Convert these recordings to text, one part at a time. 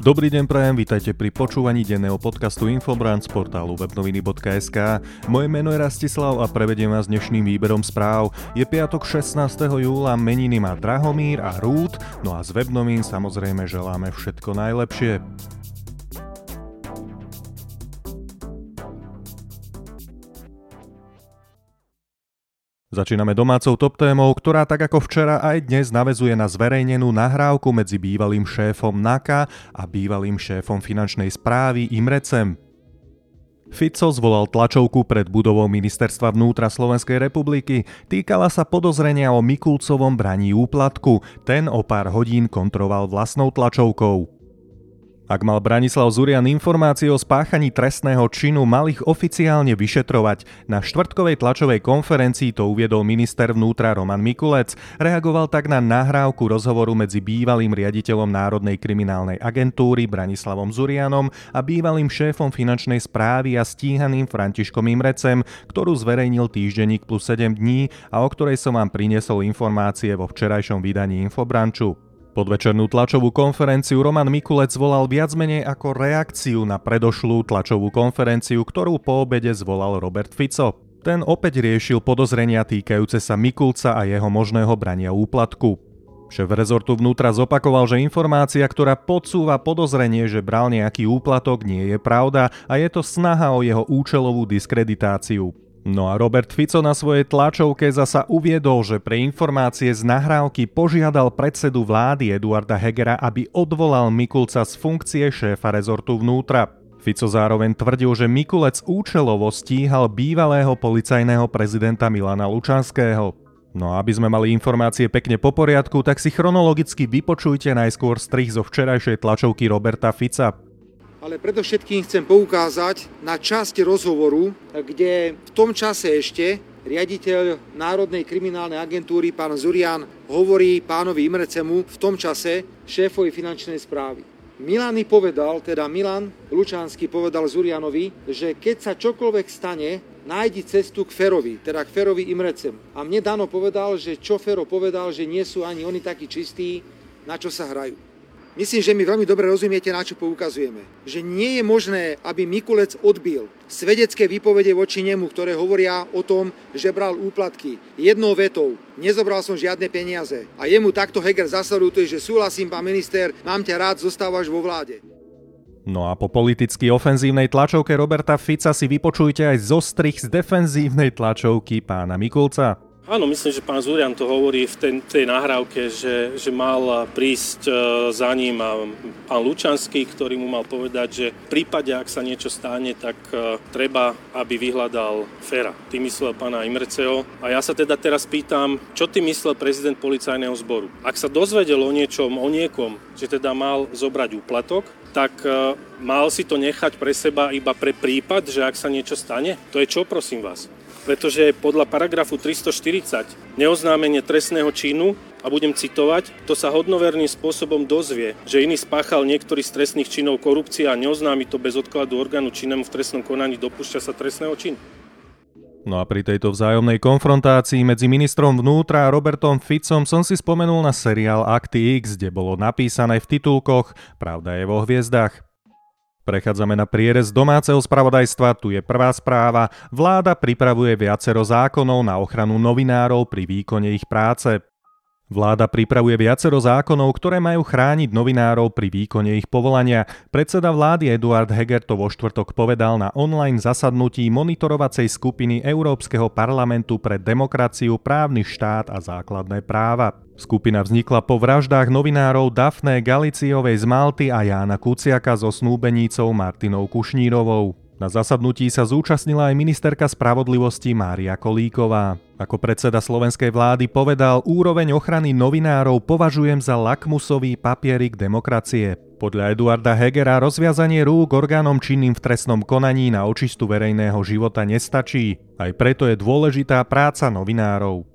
Dobrý deň prajem, vítajte pri počúvaní denného podcastu Infobrand z portálu webnoviny.sk. Moje meno je Rastislav a prevediem vás dnešným výberom správ. Je piatok 16. júla, meniny má Drahomír a Rút, no a z webnovín samozrejme želáme všetko najlepšie. Začíname domácou top témou, ktorá tak ako včera aj dnes navezuje na zverejnenú nahrávku medzi bývalým šéfom NAKA a bývalým šéfom finančnej správy Imrecem. Fico zvolal tlačovku pred budovou ministerstva vnútra Slovenskej republiky. Týkala sa podozrenia o Mikulcovom braní úplatku. Ten o pár hodín kontroval vlastnou tlačovkou. Ak mal Branislav Zurian informácie o spáchaní trestného činu, mal ich oficiálne vyšetrovať. Na štvrtkovej tlačovej konferencii to uviedol minister vnútra Roman Mikulec. Reagoval tak na nahrávku rozhovoru medzi bývalým riaditeľom Národnej kriminálnej agentúry Branislavom Zurianom a bývalým šéfom finančnej správy a stíhaným Františkom Imrecem, ktorú zverejnil týždenník plus 7 dní a o ktorej som vám priniesol informácie vo včerajšom vydaní Infobranču. Podvečernú tlačovú konferenciu Roman Mikulec volal viac menej ako reakciu na predošlú tlačovú konferenciu, ktorú po obede zvolal Robert Fico. Ten opäť riešil podozrenia týkajúce sa Mikulca a jeho možného brania úplatku. Šéf rezortu vnútra zopakoval, že informácia, ktorá podsúva podozrenie, že bral nejaký úplatok, nie je pravda a je to snaha o jeho účelovú diskreditáciu. No a Robert Fico na svojej tlačovke zasa uviedol, že pre informácie z nahrávky požiadal predsedu vlády Eduarda Hegera, aby odvolal Mikulca z funkcie šéfa rezortu vnútra. Fico zároveň tvrdil, že Mikulec účelovo stíhal bývalého policajného prezidenta Milana Lučanského. No a aby sme mali informácie pekne po poriadku, tak si chronologicky vypočujte najskôr strich zo včerajšej tlačovky Roberta Fica ale predovšetkým chcem poukázať na časť rozhovoru, kde v tom čase ešte riaditeľ Národnej kriminálnej agentúry pán Zurian hovorí pánovi Imrecemu v tom čase šéfovi finančnej správy. Milan mi povedal, teda Milan Lučánsky povedal Zurianovi, že keď sa čokoľvek stane, nájdi cestu k Ferovi, teda k Ferovi Imrecemu. A mne Dano povedal, že čo Fero povedal, že nie sú ani oni takí čistí, na čo sa hrajú. Myslím, že mi veľmi dobre rozumiete, na čo poukazujeme. Že nie je možné, aby Mikulec odbil svedecké výpovede voči nemu, ktoré hovoria o tom, že bral úplatky. Jednou vetou, nezobral som žiadne peniaze. A jemu takto Heger zasleduje, že súhlasím, pán minister, mám ťa rád, zostávaš vo vláde. No a po politicky ofenzívnej tlačovke Roberta Fica si vypočujte aj zostrich z defenzívnej tlačovky pána Mikulca. Áno, myslím, že pán Zurian to hovorí v tej, tej nahrávke, že, že mal prísť e, za ním pán Lučanský, ktorý mu mal povedať, že v prípade, ak sa niečo stane, tak e, treba, aby vyhľadal Fera. Ty myslel pána Imreceho. A ja sa teda teraz pýtam, čo ty myslel prezident policajného zboru? Ak sa dozvedel o niečom, o niekom, že teda mal zobrať úplatok, tak e, mal si to nechať pre seba iba pre prípad, že ak sa niečo stane? To je čo, prosím vás? Pretože podľa paragrafu 340 neoznámenie trestného činu a budem citovať, to sa hodnoverným spôsobom dozvie, že iný spáchal niektorý z trestných činov korupcie a neoznámi to bez odkladu orgánu činnému v trestnom konaní, dopúšťa sa trestného činu. No a pri tejto vzájomnej konfrontácii medzi ministrom vnútra a Robertom Ficom som si spomenul na seriál Akty X, kde bolo napísané v titulkoch Pravda je vo hviezdach. Prechádzame na prierez domáceho spravodajstva, tu je prvá správa. Vláda pripravuje viacero zákonov na ochranu novinárov pri výkone ich práce. Vláda pripravuje viacero zákonov, ktoré majú chrániť novinárov pri výkone ich povolania. Predseda vlády Eduard Heger to vo štvrtok povedal na online zasadnutí monitorovacej skupiny Európskeho parlamentu pre demokraciu, právny štát a základné práva. Skupina vznikla po vraždách novinárov Dafne Galiciovej z Malty a Jána Kuciaka so snúbenícou Martinou Kušnírovou. Na zasadnutí sa zúčastnila aj ministerka spravodlivosti Mária Kolíková. Ako predseda slovenskej vlády povedal, úroveň ochrany novinárov považujem za lakmusový papierik demokracie. Podľa Eduarda Hegera rozviazanie rúk orgánom činným v trestnom konaní na očistu verejného života nestačí. Aj preto je dôležitá práca novinárov.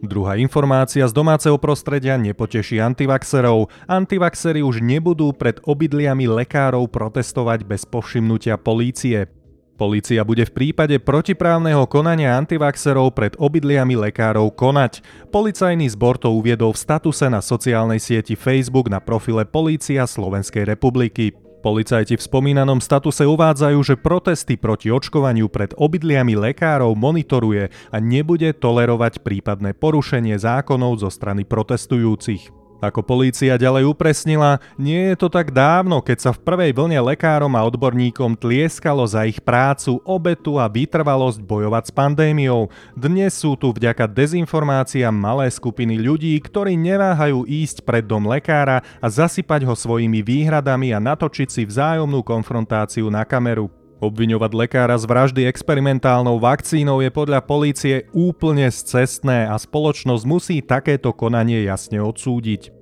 Druhá informácia z domáceho prostredia nepoteší antivaxerov. Antivaxery už nebudú pred obydliami lekárov protestovať bez povšimnutia polície. Polícia bude v prípade protiprávneho konania antivaxerov pred obydliami lekárov konať. Policajný zbor to uviedol v statuse na sociálnej sieti Facebook na profile Polícia Slovenskej republiky. Policajti v spomínanom statuse uvádzajú, že protesty proti očkovaniu pred obydliami lekárov monitoruje a nebude tolerovať prípadné porušenie zákonov zo strany protestujúcich. Ako polícia ďalej upresnila, nie je to tak dávno, keď sa v prvej vlne lekárom a odborníkom tlieskalo za ich prácu, obetu a vytrvalosť bojovať s pandémiou. Dnes sú tu vďaka dezinformáciám malé skupiny ľudí, ktorí neváhajú ísť pred dom lekára a zasypať ho svojimi výhradami a natočiť si vzájomnú konfrontáciu na kameru. Obviňovať lekára z vraždy experimentálnou vakcínou je podľa polície úplne scestné a spoločnosť musí takéto konanie jasne odsúdiť.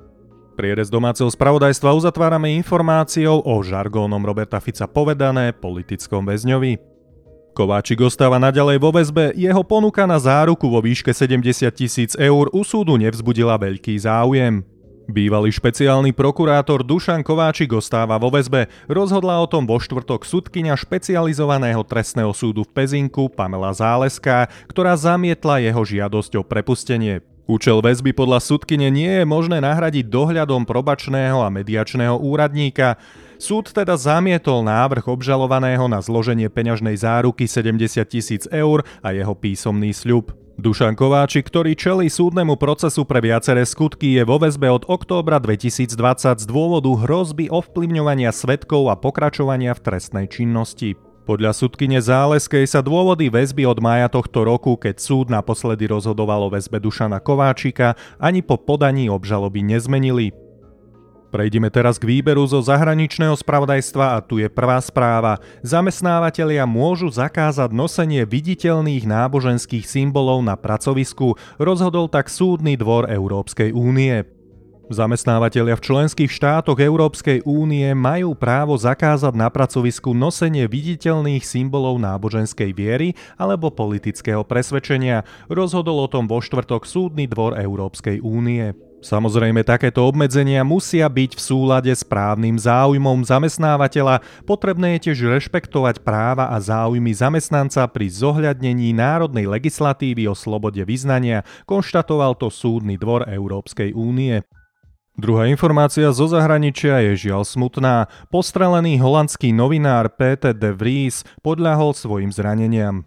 Prierez domáceho spravodajstva uzatvárame informáciou o žargónom Roberta Fica povedané politickom väzňovi. Kováčik ostáva naďalej vo väzbe, jeho ponuka na záruku vo výške 70 tisíc eur u súdu nevzbudila veľký záujem. Bývalý špeciálny prokurátor Dušan Kováčik ostáva vo väzbe. Rozhodla o tom vo štvrtok sudkynia špecializovaného trestného súdu v Pezinku Pamela Záleská, ktorá zamietla jeho žiadosť o prepustenie. Účel väzby podľa sudkyne nie je možné nahradiť dohľadom probačného a mediačného úradníka. Súd teda zamietol návrh obžalovaného na zloženie peňažnej záruky 70 tisíc eur a jeho písomný sľub. Dušan Kováčik, ktorý čelí súdnemu procesu pre viaceré skutky, je vo väzbe od októbra 2020 z dôvodu hrozby ovplyvňovania svetkov a pokračovania v trestnej činnosti. Podľa súdkyne Záleskej sa dôvody väzby od mája tohto roku, keď súd naposledy rozhodoval o väzbe Dušana Kováčika, ani po podaní obžaloby nezmenili. Prejdime teraz k výberu zo zahraničného spravodajstva a tu je prvá správa. Zamestnávateľia môžu zakázať nosenie viditeľných náboženských symbolov na pracovisku, rozhodol tak súdny dvor Európskej únie. Zamestnávateľia v členských štátoch Európskej únie majú právo zakázať na pracovisku nosenie viditeľných symbolov náboženskej viery alebo politického presvedčenia. Rozhodol o tom vo štvrtok súdny dvor Európskej únie. Samozrejme, takéto obmedzenia musia byť v súlade s právnym záujmom zamestnávateľa. Potrebné je tiež rešpektovať práva a záujmy zamestnanca pri zohľadnení národnej legislatívy o slobode vyznania, konštatoval to Súdny dvor Európskej únie. Druhá informácia zo zahraničia je žiaľ smutná. Postrelený holandský novinár Peter de Vries podľahol svojim zraneniam.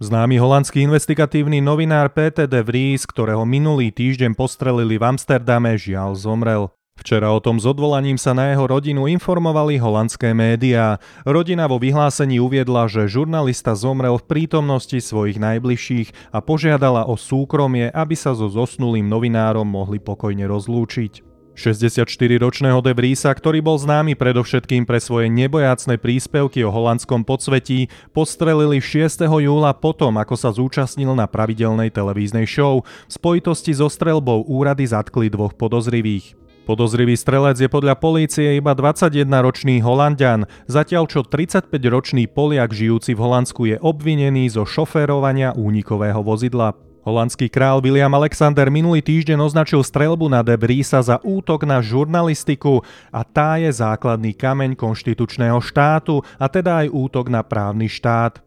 Známy holandský investigatívny novinár Peter de Vries, ktorého minulý týždeň postrelili v Amsterdame, žiaľ zomrel. Včera o tom s odvolaním sa na jeho rodinu informovali holandské médiá. Rodina vo vyhlásení uviedla, že žurnalista zomrel v prítomnosti svojich najbližších a požiadala o súkromie, aby sa so zosnulým novinárom mohli pokojne rozlúčiť. 64-ročného De Vriesa, ktorý bol známy predovšetkým pre svoje nebojácne príspevky o holandskom podsvetí, postrelili 6. júla potom, ako sa zúčastnil na pravidelnej televíznej show. V spojitosti so strelbou úrady zatkli dvoch podozrivých. Podozrivý strelec je podľa polície iba 21-ročný Holandian, zatiaľ čo 35-ročný Poliak žijúci v Holandsku je obvinený zo šoférovania únikového vozidla. Holandský král William Alexander minulý týždeň označil strelbu na De Vriesa za útok na žurnalistiku a tá je základný kameň konštitučného štátu a teda aj útok na právny štát.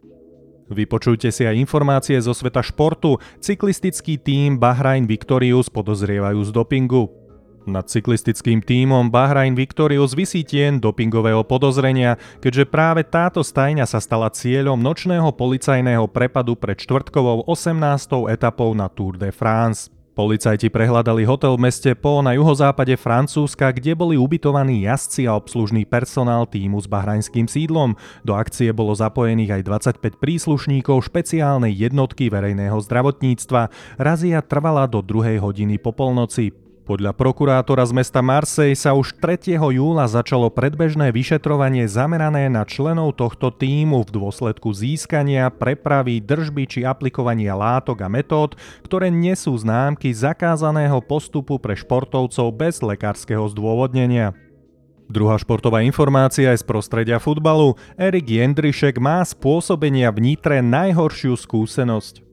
Vypočujte si aj informácie zo sveta športu. Cyklistický tím Bahrain Victorious podozrievajú z dopingu. Nad cyklistickým tímom Bahrain Victorious vysí tien dopingového podozrenia, keďže práve táto stajňa sa stala cieľom nočného policajného prepadu pred čtvrtkovou 18. etapou na Tour de France. Policajti prehľadali hotel v meste Po na juhozápade Francúzska, kde boli ubytovaní jazdci a obslužný personál týmu s bahrajnským sídlom. Do akcie bolo zapojených aj 25 príslušníkov špeciálnej jednotky verejného zdravotníctva. Razia trvala do 2. hodiny po polnoci. Podľa prokurátora z mesta Marsej sa už 3. júla začalo predbežné vyšetrovanie zamerané na členov tohto týmu v dôsledku získania, prepravy, držby či aplikovania látok a metód, ktoré nesú známky zakázaného postupu pre športovcov bez lekárskeho zdôvodnenia. Druhá športová informácia je z prostredia futbalu. Erik Jendrišek má spôsobenia v Nitre najhoršiu skúsenosť.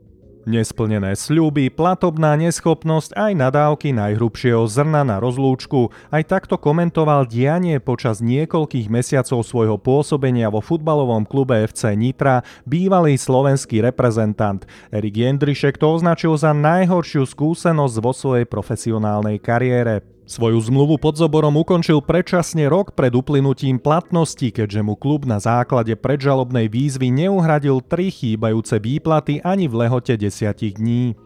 Nesplnené sľuby, platobná neschopnosť aj nadávky najhrubšieho zrna na rozlúčku. Aj takto komentoval dianie počas niekoľkých mesiacov svojho pôsobenia vo futbalovom klube FC Nitra bývalý slovenský reprezentant. Erik Jendrišek to označil za najhoršiu skúsenosť vo svojej profesionálnej kariére. Svoju zmluvu pod Zoborom ukončil predčasne rok pred uplynutím platnosti, keďže mu klub na základe predžalobnej výzvy neuhradil tri chýbajúce výplaty ani v lehote desiatich dní.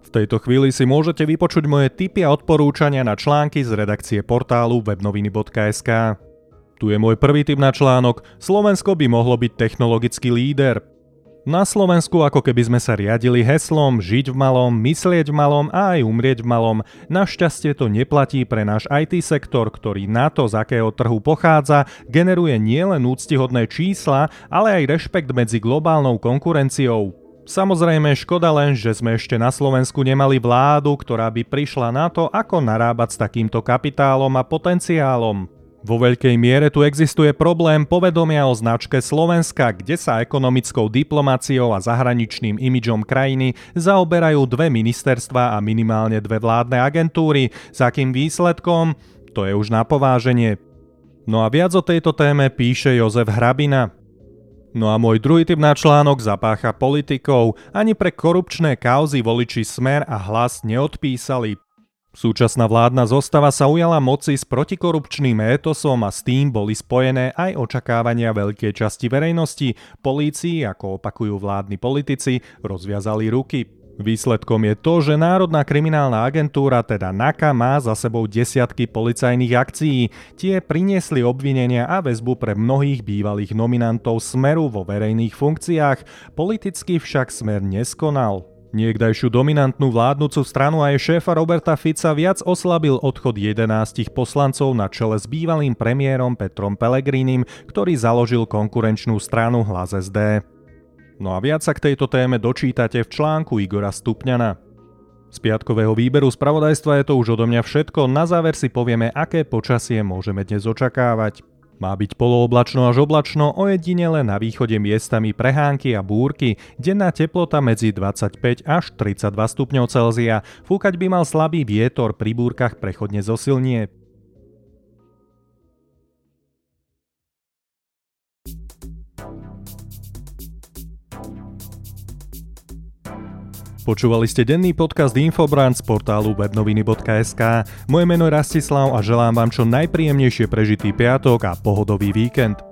V tejto chvíli si môžete vypočuť moje tipy a odporúčania na články z redakcie portálu webnoviny.sk. Tu je môj prvý tip na článok Slovensko by mohlo byť technologický líder. Na Slovensku ako keby sme sa riadili heslom žiť v malom, myslieť v malom a aj umrieť v malom. Našťastie to neplatí pre náš IT sektor, ktorý na to, z akého trhu pochádza, generuje nielen úctihodné čísla, ale aj rešpekt medzi globálnou konkurenciou. Samozrejme, škoda len, že sme ešte na Slovensku nemali vládu, ktorá by prišla na to, ako narábať s takýmto kapitálom a potenciálom. Vo veľkej miere tu existuje problém povedomia o značke Slovenska, kde sa ekonomickou diplomáciou a zahraničným imidžom krajiny zaoberajú dve ministerstva a minimálne dve vládne agentúry. S akým výsledkom? To je už na pováženie. No a viac o tejto téme píše Jozef Hrabina. No a môj druhý typ na článok zapácha politikov. Ani pre korupčné kauzy voliči Smer a Hlas neodpísali. Súčasná vládna zostava sa ujala moci s protikorupčným étosom a s tým boli spojené aj očakávania veľkej časti verejnosti. Polícii, ako opakujú vládni politici, rozviazali ruky. Výsledkom je to, že Národná kriminálna agentúra, teda NAKA, má za sebou desiatky policajných akcií. Tie priniesli obvinenia a väzbu pre mnohých bývalých nominantov Smeru vo verejných funkciách. Politicky však Smer neskonal. Niekdajšiu dominantnú vládnúcu stranu a jej šéfa Roberta Fica viac oslabil odchod 11 poslancov na čele s bývalým premiérom Petrom Pelegrínim, ktorý založil konkurenčnú stranu Hlas SD. No a viac sa k tejto téme dočítate v článku Igora Stupňana. Z piatkového výberu spravodajstva je to už odo mňa všetko, na záver si povieme, aké počasie môžeme dnes očakávať. Má byť polooblačno až oblačno, ojedinele na východe miestami prehánky a búrky, denná teplota medzi 25 až 32 stupňov Celzia. Fúkať by mal slabý vietor, pri búrkach prechodne zosilnie. Počúvali ste denný podcast Infobrand z portálu webnoviny.sk. Moje meno je Rastislav a želám vám čo najpríjemnejšie prežitý piatok a pohodový víkend.